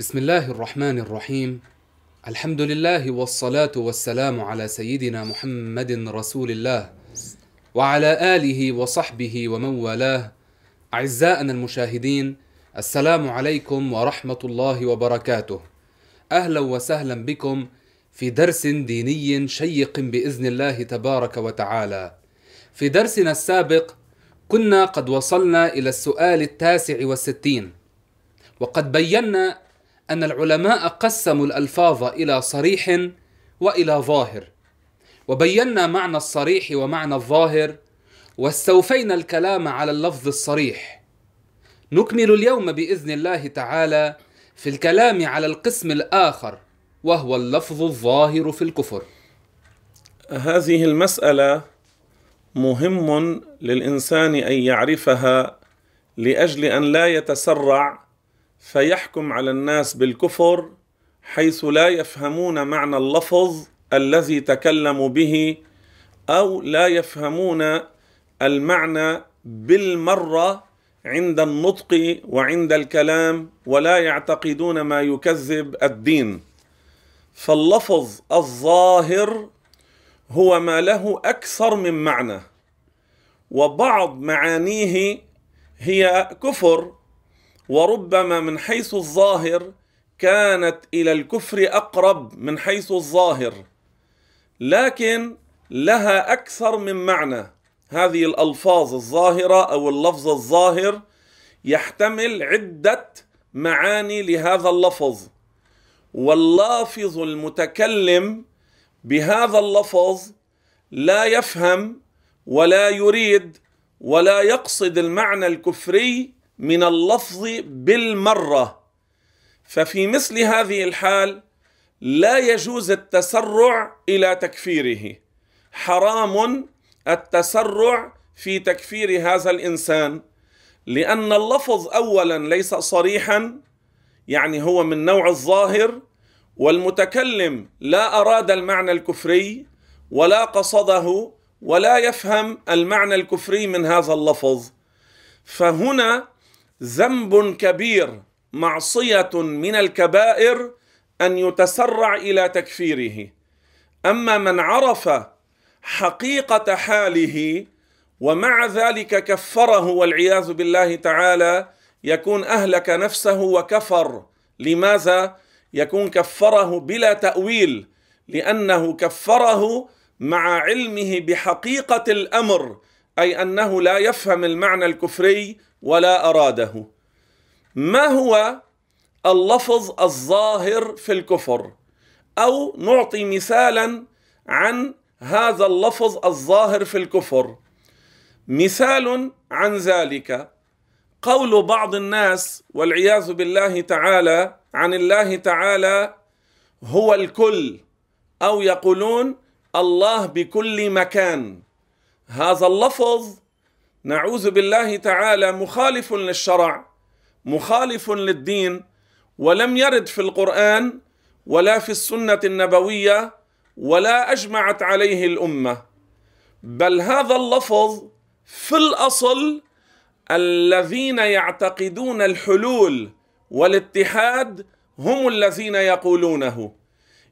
بسم الله الرحمن الرحيم. الحمد لله والصلاة والسلام على سيدنا محمد رسول الله وعلى آله وصحبه ومن والاه. أعزائنا المشاهدين السلام عليكم ورحمة الله وبركاته. أهلا وسهلا بكم في درس ديني شيق بإذن الله تبارك وتعالى. في درسنا السابق كنا قد وصلنا إلى السؤال التاسع والستين وقد بينا أن العلماء قسموا الألفاظ إلى صريح وإلى ظاهر وبينا معنى الصريح ومعنى الظاهر واستوفينا الكلام على اللفظ الصريح. نكمل اليوم بإذن الله تعالى في الكلام على القسم الآخر وهو اللفظ الظاهر في الكفر. هذه المسألة مهم للإنسان أن يعرفها لأجل أن لا يتسرع فيحكم على الناس بالكفر حيث لا يفهمون معنى اللفظ الذي تكلموا به أو لا يفهمون المعنى بالمرة عند النطق وعند الكلام ولا يعتقدون ما يكذب الدين. فاللفظ الظاهر هو ما له أكثر من معنى وبعض معانيه هي كفر وربما من حيث الظاهر كانت إلى الكفر أقرب من حيث الظاهر. لكن لها أكثر من معنى. هذه الألفاظ الظاهرة أو اللفظ الظاهر يحتمل عدة معاني لهذا اللفظ. واللافظ المتكلم بهذا اللفظ لا يفهم ولا يريد ولا يقصد المعنى الكفري من اللفظ بالمرة. ففي مثل هذه الحال لا يجوز التسرع إلى تكفيره. حرام التسرع في تكفير هذا الإنسان لأن اللفظ اولا ليس صريحا يعني هو من نوع الظاهر والمتكلم لا أراد المعنى الكفري ولا قصده ولا يفهم المعنى الكفري من هذا اللفظ. فهنا ذنب كبير معصية من الكبائر أن يتسرع إلى تكفيره. أما من عرف حقيقة حاله ومع ذلك كفره والعياذ بالله تعالى يكون أهلك نفسه وكفر. لماذا؟ يكون كفره بلا تأويل لأنه كفره مع علمه بحقيقة الأمر. أي أنه لا يفهم المعنى الكفري ولا أراده. ما هو اللفظ الظاهر في الكفر؟ أو نعطي مثالا عن هذا اللفظ الظاهر في الكفر. مثال عن ذلك. قول بعض الناس والعياذ بالله تعالى عن الله تعالى هو الكل أو يقولون الله بكل مكان. هذا اللفظ نعوذ بالله تعالى مخالف للشرع مخالف للدين ولم يرد في القرآن ولا في السنة النبوية ولا أجمعت عليه الأمة. بل هذا اللفظ في الأصل الذين يعتقدون الحلول والاتحاد هم الذين يقولونه.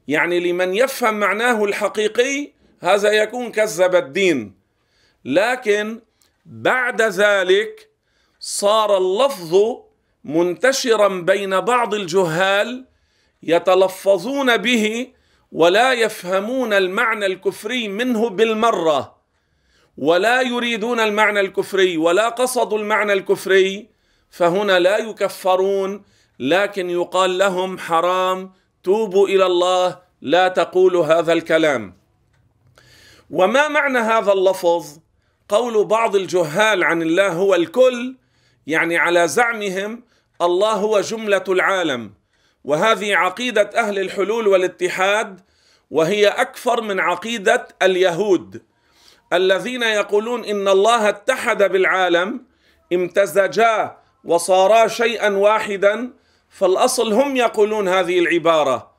يعني لمن يفهم معناه الحقيقي هذا يكون كذب الدين. لكن بعد ذلك صار اللفظ منتشرا بين بعض الجهال يتلفظون به ولا يفهمون المعنى الكفري منه بالمرة ولا يريدون المعنى الكفري ولا قصدوا المعنى الكفري فهنا لا يكفرون لكن يقال لهم حرام توبوا إلى الله لا تقولوا هذا الكلام. وما معنى هذا اللفظ؟ قول بعض الجهال عن الله هو الكل يعني على زعمهم الله هو جملة العالم. وهذه عقيدة أهل الحلول والاتحاد وهي أكثر من عقيدة اليهود. الذين يقولون إن الله اتحد بالعالم امتزجا وصارا شيئا واحدا فالأصل هم يقولون هذه العبارة.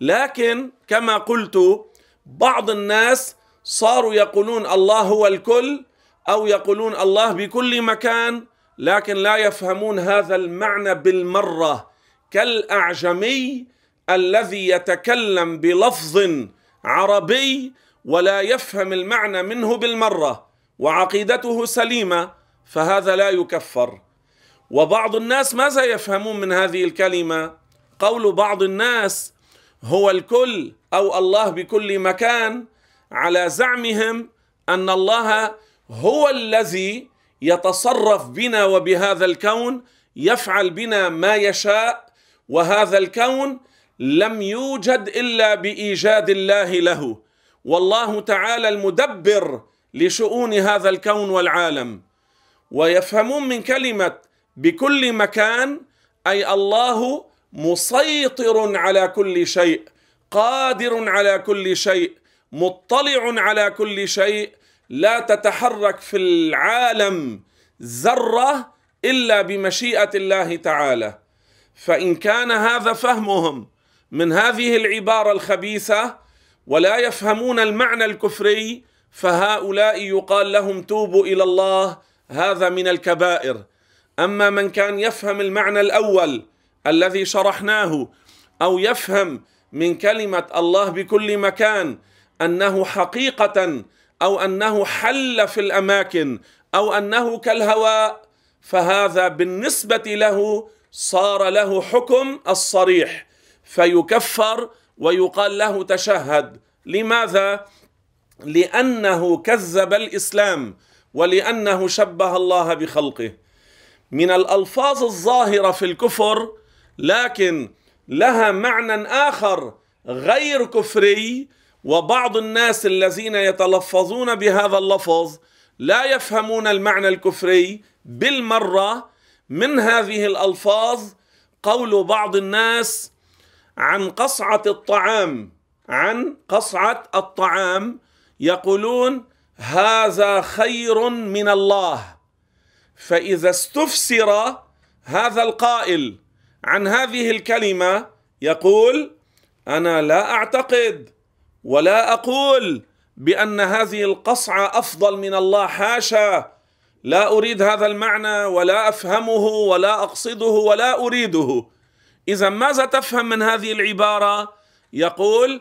لكن كما قلت بعض الناس صاروا يقولون الله هو الكل أو يقولون الله بكل مكان لكن لا يفهمون هذا المعنى بالمرة. كالأعجمي الذي يتكلم بلفظ عربي ولا يفهم المعنى منه بالمرة وعقيدته سليمة فهذا لا يكفر. وبعض الناس ماذا يفهمون من هذه الكلمة؟ قول بعض الناس هو الكل أو الله بكل مكان على زعمهم أن الله هو الذي يتصرف بنا وبهذا الكون يفعل بنا ما يشاء وهذا الكون لم يوجد إلا بإيجاد الله له. والله تعالى المدبر لشؤون هذا الكون والعالم. ويفهمون من كلمة بكل مكان أي الله مسيطر على كل شيء قادر على كل شيء مطلع على كل شيء لا تتحرك في العالم ذرة إلا بمشيئة الله تعالى. فإن كان هذا فهمهم من هذه العبارة الخبيثة ولا يفهمون المعنى الكفري فهؤلاء يقال لهم توبوا إلى الله هذا من الكبائر. أما من كان يفهم المعنى الأول الذي شرحناه أو يفهم من كلمة الله بكل مكان أنه حقيقة أو أنه حل في الأماكن أو أنه كالهواء فهذا بالنسبة له صار له حكم الصريح. فيكفر ويقال له تشهد. لماذا؟ لأنه كذب الإسلام ولأنه شبه الله بخلقه. من الألفاظ الظاهرة في الكفر لكن لها معنى آخر غير كفري وبعض الناس الذين يتلفظون بهذا اللفظ لا يفهمون المعنى الكفري بالمرة من هذه الألفاظ. قول بعض الناس عن قصعة الطعام عن قصعة الطعام يقولون هذا خير من الله. فإذا استفسر هذا القائل عن هذه الكلمة يقول أنا لا أعتقد ولا أقول بأن هذه القصعة أفضل من الله حاشا. لا أريد هذا المعنى ولا أفهمه ولا أقصده ولا أريده. إذا ماذا تفهم من هذه العبارة؟ يقول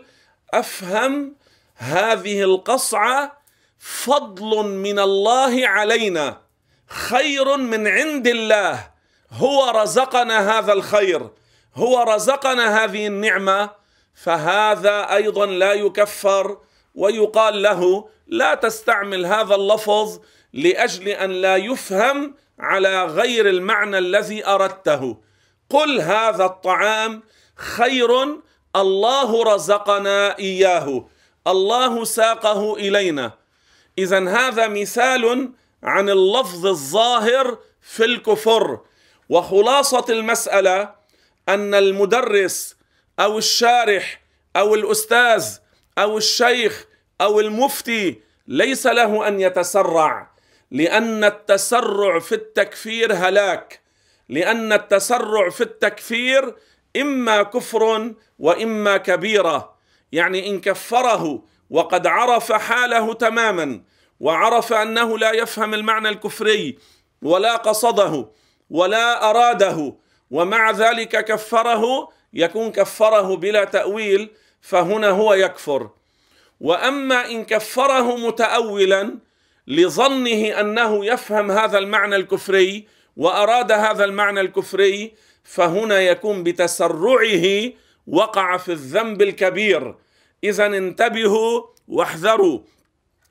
أفهم هذه القصعة فضل من الله علينا خير من عند الله. هو رزقنا هذا الخير هو رزقنا هذه النعمة. فهذا أيضا لا يكفر ويقال له لا تستعمل هذا اللفظ لأجل أن لا يفهم على غير المعنى الذي أردته. قل هذا الطعام خير الله رزقنا إياه الله ساقه إلينا. اذا هذا مثال عن اللفظ الظاهر في الكفر. وخلاصة المسألة أن المدرس أو الشارح أو الأستاذ أو الشيخ أو المفتي ليس له أن يتسرع لأن التسرع في التكفير هلاك لأن التسرع في التكفير إما كفر وإما كبيرة يعني إن كفره وقد عرف حاله تماما وعرف أنه لا يفهم المعنى الكفري ولا قصده ولا أراده ومع ذلك كفره يكون كفره بلا تأويل فهنا هو يكفر. وأما إن كفره متاولا لظنه أنه يفهم هذا المعنى الكفري وأراد هذا المعنى الكفري فهنا يكون بتسرعه وقع في الذنب الكبير. إذا انتبهوا واحذروا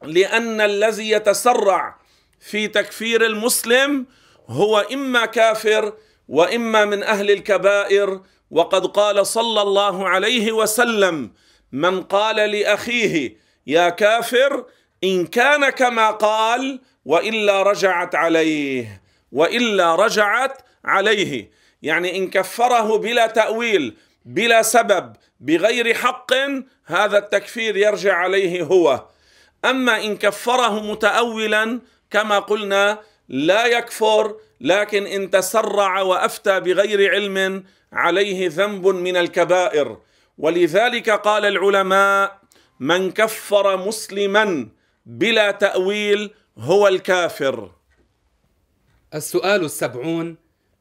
لأن الذي يتسرع في تكفير المسلم هو إما كافر وإما من أهل الكبائر وقد قال صلى الله عليه وسلم من قال لأخيه يا كافر إن كان كما قال وإلا رجعت عليه وإلا رجعت عليه يعني إن كفره بلا تأويل بلا سبب بغير حق هذا التكفير يرجع عليه هو. أما إن كفره متاولا كما قلنا لا يكفر لكن إن تسرع وأفتى بغير علم عليه ذنب من الكبائر. ولذلك قال العلماء من كفر مسلما بلا تأويل هو الكافر. السؤال السبعون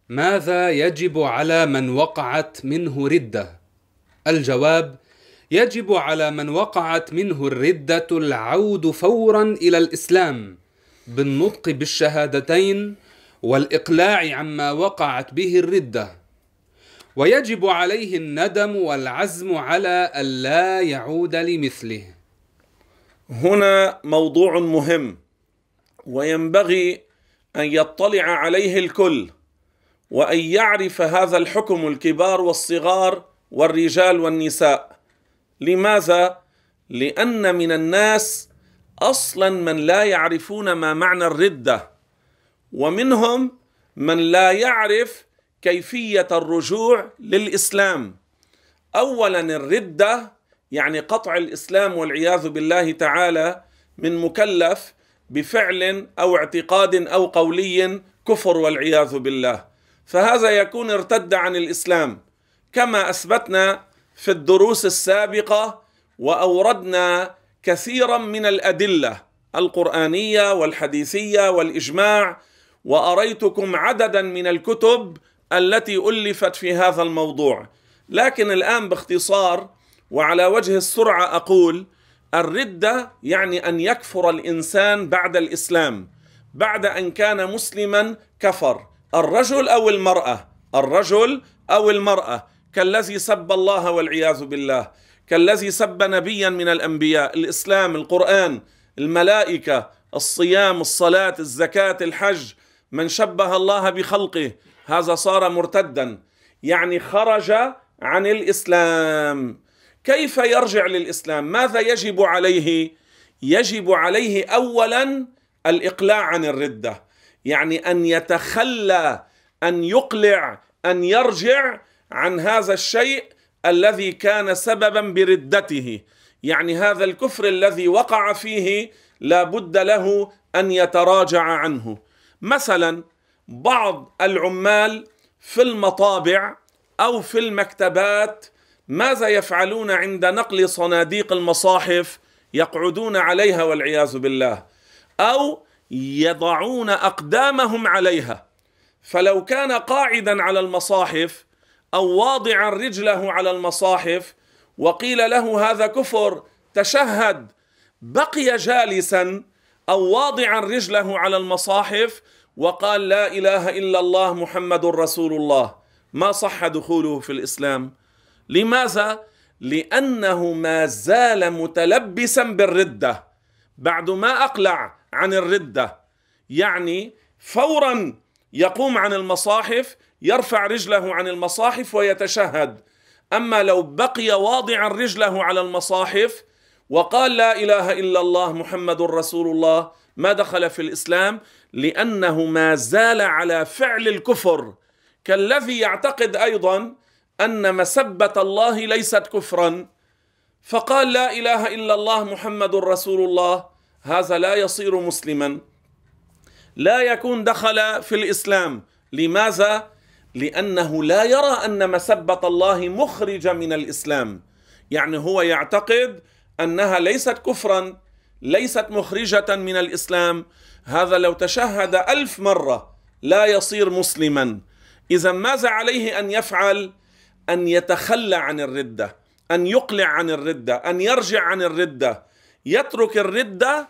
ماذا يجب على من وقعت منه ردة؟ الجواب يجب على من وقعت منه الردة العود فورا إلى الإسلام. بالنطق بالشهادتين والإقلاع عما وقعت به الردة. ويجب عليه الندم والعزم على ألا يعود لمثله. هنا موضوع مهم وينبغي أن يطلع عليه الكل وأن يعرف هذا الحكم الكبار والصغار والرجال والنساء. لماذا؟ لأن من الناس أصلا من لا يعرفون ما معنى الردة ومنهم من لا يعرف كيفية الرجوع للإسلام. اولا الردة يعني قطع الإسلام والعياذ بالله تعالى من مكلف بفعل أو اعتقاد أو قولي كفر والعياذ بالله. فهذا يكون ارتد عن الإسلام. كما أثبتنا في الدروس السابقة وأوردنا كثيرا من الأدلة القرآنية والحديثية والإجماع وأريتكم عددا من الكتب التي ألفت في هذا الموضوع. لكن الآن باختصار وعلى وجه السرعة أقول الرده يعني أن يكفر الإنسان بعد الإسلام بعد أن كان مسلما كفر. الرجل أو المرأة؟ الرجل أو المرأة كالذي سب الله والعياذ بالله. كالذي سب نبيا من الأنبياء الإسلام القرآن الملائكة الصيام الصلاة الزكاة الحج. من شبه الله بخلقه هذا صار مرتدا. يعني خرج عن الإسلام. كيف يرجع للإسلام؟ ماذا يجب عليه؟ يجب عليه اولا الإقلاع عن الردة. يعني أن يتخلى أن يقلع أن يرجع عن هذا الشيء الذي كان سببا بردته. يعني هذا الكفر الذي وقع فيه لا بد له أن يتراجع عنه. مثلا بعض العمال في المطابع أو في المكتبات ماذا يفعلون عند نقل صناديق المصاحف يقعدون عليها والعياذ بالله؟ أو يضعون أقدامهم عليها. فلو كان قاعدا على المصاحف أو واضعا رجله على المصاحف وقيل له هذا كفر تشهد. بقي جالسا أو واضعا رجله على المصاحف وقال لا إله إلا الله محمد رسول الله. ما صح دخوله في الإسلام؟ لماذا؟ لأنه ما زال متلبسا بالردة. بعد ما أقلع عن الردة يعني فورا يقوم عن المصاحف يرفع رجله عن المصاحف ويتشهد. أما لو بقي واضعا رجله على المصاحف وقال لا إله إلا الله محمد رسول الله ما دخل في الإسلام؟ لأنه ما زال على فعل الكفر. كالذي يعتقد أيضا أن مسبة الله ليست كفرا. فقال لا إله إلا الله محمد رسول الله هذا لا يصير مسلما. لا يكون دخل في الإسلام. لماذا؟ لأنه لا يرى أن مسبة الله مخرجة من الإسلام. يعني هو يعتقد أنها ليست كفرا ليست مخرجة من الإسلام. هذا لو تشهد ألف مرة لا يصير مسلما. اذا ماذا عليه أن يفعل؟ أن يتخلى عن الردة أن يقلع عن الردة أن يرجع عن الردة. يترك الردة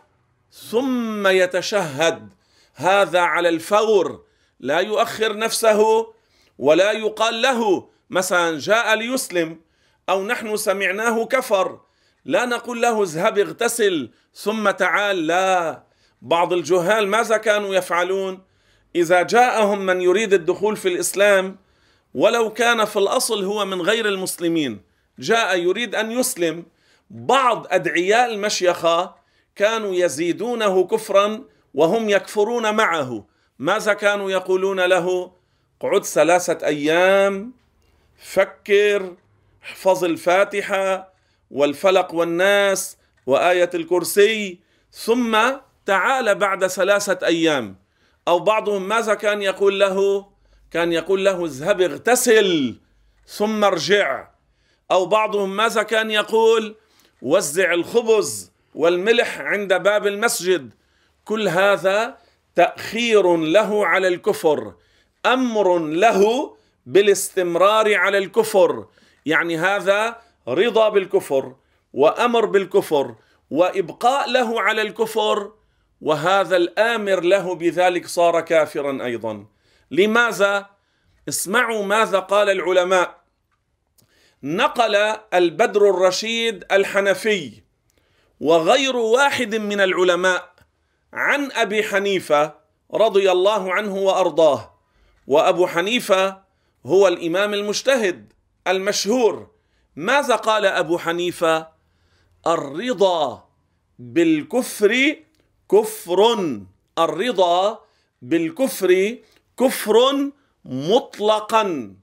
ثم يتشهد. هذا على الفور. لا يؤخر نفسه ولا يقال له مثلا جاء ليسلم أو نحن سمعناه كفر. لا نقول له اذهب اغتسل ثم تعال. لا. بعض الجهال ماذا كانوا يفعلون؟ إذا جاءهم من يريد الدخول في الإسلام ولو كان في الأصل هو من غير المسلمين جاء يريد أن يسلم. بعض أدعياء المشيخة كانوا يزيدونه كفرا وهم يكفرون معه. ماذا كانوا يقولون له؟ اقعد ثلاثة أيام فكر احفظ الفاتحة والفلق والناس وآية الكرسي ثم تعال بعد ثلاثة أيام. أو بعضهم ماذا كان يقول له؟ كان يقول له اذهب اغتسل ثم ارجع. أو بعضهم ماذا كان يقول؟ وزع الخبز والملح عند باب المسجد. كل هذا تأخير له على الكفر. أمر له بالاستمرار على الكفر. يعني هذا رضا بالكفر وأمر بالكفر وإبقاء له على الكفر وهذا الآمر له بذلك صار كافرا أيضا. لماذا؟ اسمعوا ماذا قال العلماء. نقل البدر الرشيد الحنفي وغير واحد من العلماء عن أبي حنيفة رضي الله عنه وأرضاه. وأبو حنيفة هو الإمام المجتهد المشهور. ماذا قال أبو حنيفة؟ الرضا بالكفر كفر الرضا بالكفر كفر مطلقا.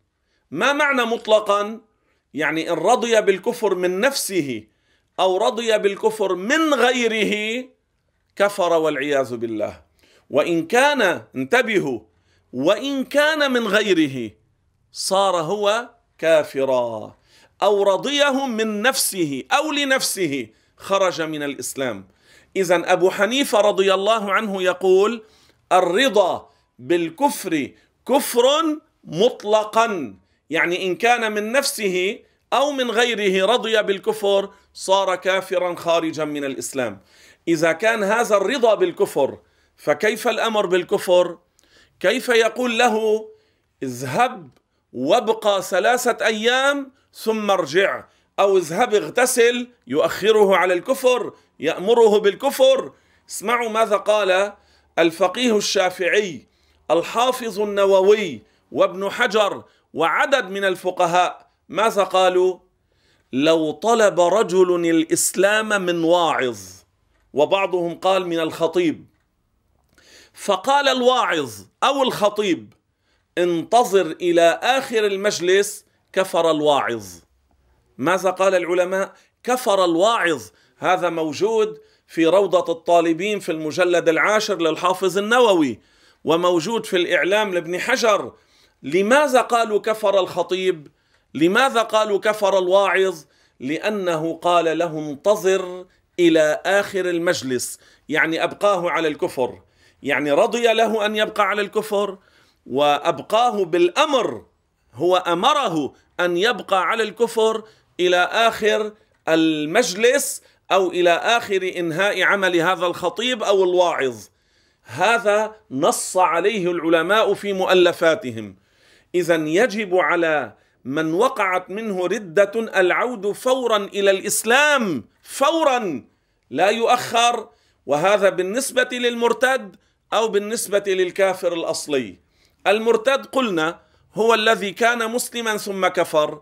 ما معنى مطلقا؟ يعني إن رضي بالكفر من نفسه أو رضي بالكفر من غيره كفر والعياذ بالله. وإن كان انتبهوا وإن كان من غيره صار هو كافرا. أو رضيه من نفسه أو لنفسه خرج من الإسلام. اذا أبو حنيفة رضي الله عنه يقول الرضا بالكفر كفر مطلقا. يعني إن كان من نفسه أو من غيره رضي بالكفر صار كافرا خارجا من الإسلام. إذا كان هذا الرضا بالكفر فكيف الأمر بالكفر؟ كيف يقول له اذهب وابقى ثلاثة أيام ثم ارجع أو اذهب اغتسل يؤخره على الكفر يأمره بالكفر. اسمعوا ماذا قال الفقيه الشافعي الحافظ النووي وابن حجر وعدد من الفقهاء. ماذا قالوا؟ لو طلب رجل الإسلام من واعظ وبعضهم قال من الخطيب. فقال الواعظ أو الخطيب انتظر إلى آخر المجلس كفر الواعظ. ماذا قال العلماء؟ كفر الواعظ. هذا موجود في روضة الطالبين في المجلد العاشر للحافظ النووي وموجود في الإعلام لابن حجر. لماذا قالوا كفر الخطيب؟ لماذا قالوا كفر الواعظ؟ لأنه قال له انتظر إلى آخر المجلس يعني أبقاه على الكفر. يعني رضي له أن يبقى على الكفر وأبقاه بالأمر هو أمره أن يبقى على الكفر إلى آخر المجلس أو إلى آخر إنهاء عمل هذا الخطيب أو الواعظ. هذا نص عليه العلماء في مؤلفاتهم. اذا يجب على من وقعت منه ردة العود فورا إلى الإسلام فورا لا يؤخر. وهذا بالنسبة للمرتد أو بالنسبة للكافر الأصلي. المرتد قلنا هو الذي كان مسلما ثم كفر.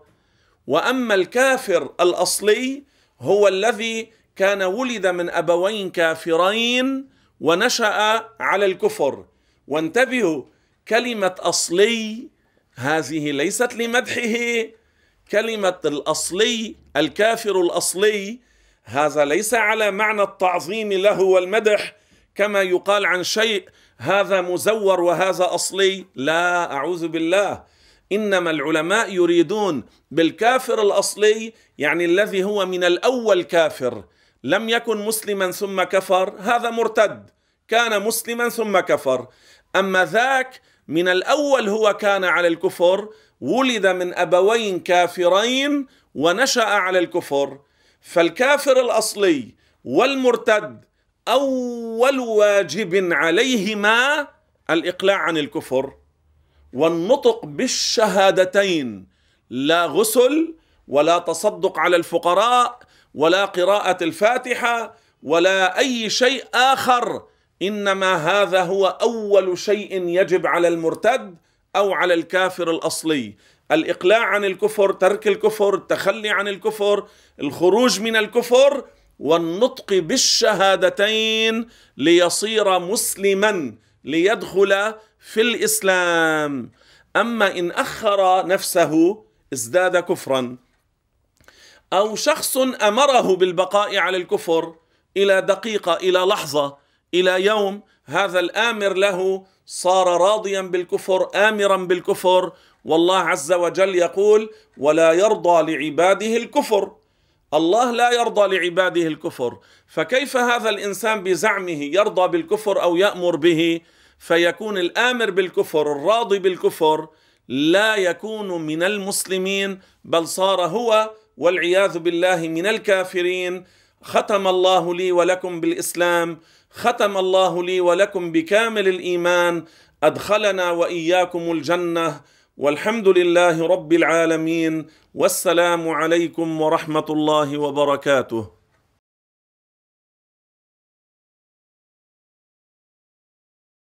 وأما الكافر الأصلي هو الذي كان ولد من أبوين كافرين ونشأ على الكفر. وانتبهوا كلمة أصلي هذه ليست لمدحه. كلمة الأصلي الكافر الأصلي هذا ليس على معنى التعظيم له والمدح. كما يقال عن شيء هذا مزور وهذا أصلي. لا أعوذ بالله. إنما العلماء يريدون بالكافر الأصلي يعني الذي هو من الأول كافر. لم يكن مسلما ثم كفر هذا مرتد. كان مسلما ثم كفر. أما ذاك من الأول هو كان على الكفر ولد من أبوين كافرين ونشأ على الكفر. فالكافر الأصلي والمرتد أول واجب عليهما الإقلاع عن الكفر والنطق بالشهادتين لا غسل ولا تصدق على الفقراء ولا قراءة الفاتحة ولا أي شيء آخر إنما هذا هو أول شيء يجب على المرتد أو على الكافر الأصلي. الإقلاع عن الكفر ترك الكفر التخلي عن الكفر الخروج من الكفر والنطق بالشهادتين ليصير مسلما ليدخل في الإسلام. أما إن أخر نفسه ازداد كفرا. أو شخص أمره بالبقاء على الكفر إلى دقيقة إلى لحظة إلى يوم هذا الآمر له صار راضيا بالكفر امرا بالكفر. والله عز وجل يقول ولا يرضى لعباده الكفر. الله لا يرضى لعباده الكفر فكيف هذا الإنسان بزعمه يرضى بالكفر أو يأمر به؟ فيكون الآمر بالكفر الراضي بالكفر لا يكون من المسلمين بل صار هو والعياذ بالله من الكافرين. ختم الله لي ولكم بالإسلام ختم الله لي ولكم بكامل الإيمان. أدخلنا وإياكم الجنة. والحمد لله رب العالمين والسلام عليكم ورحمة الله وبركاته.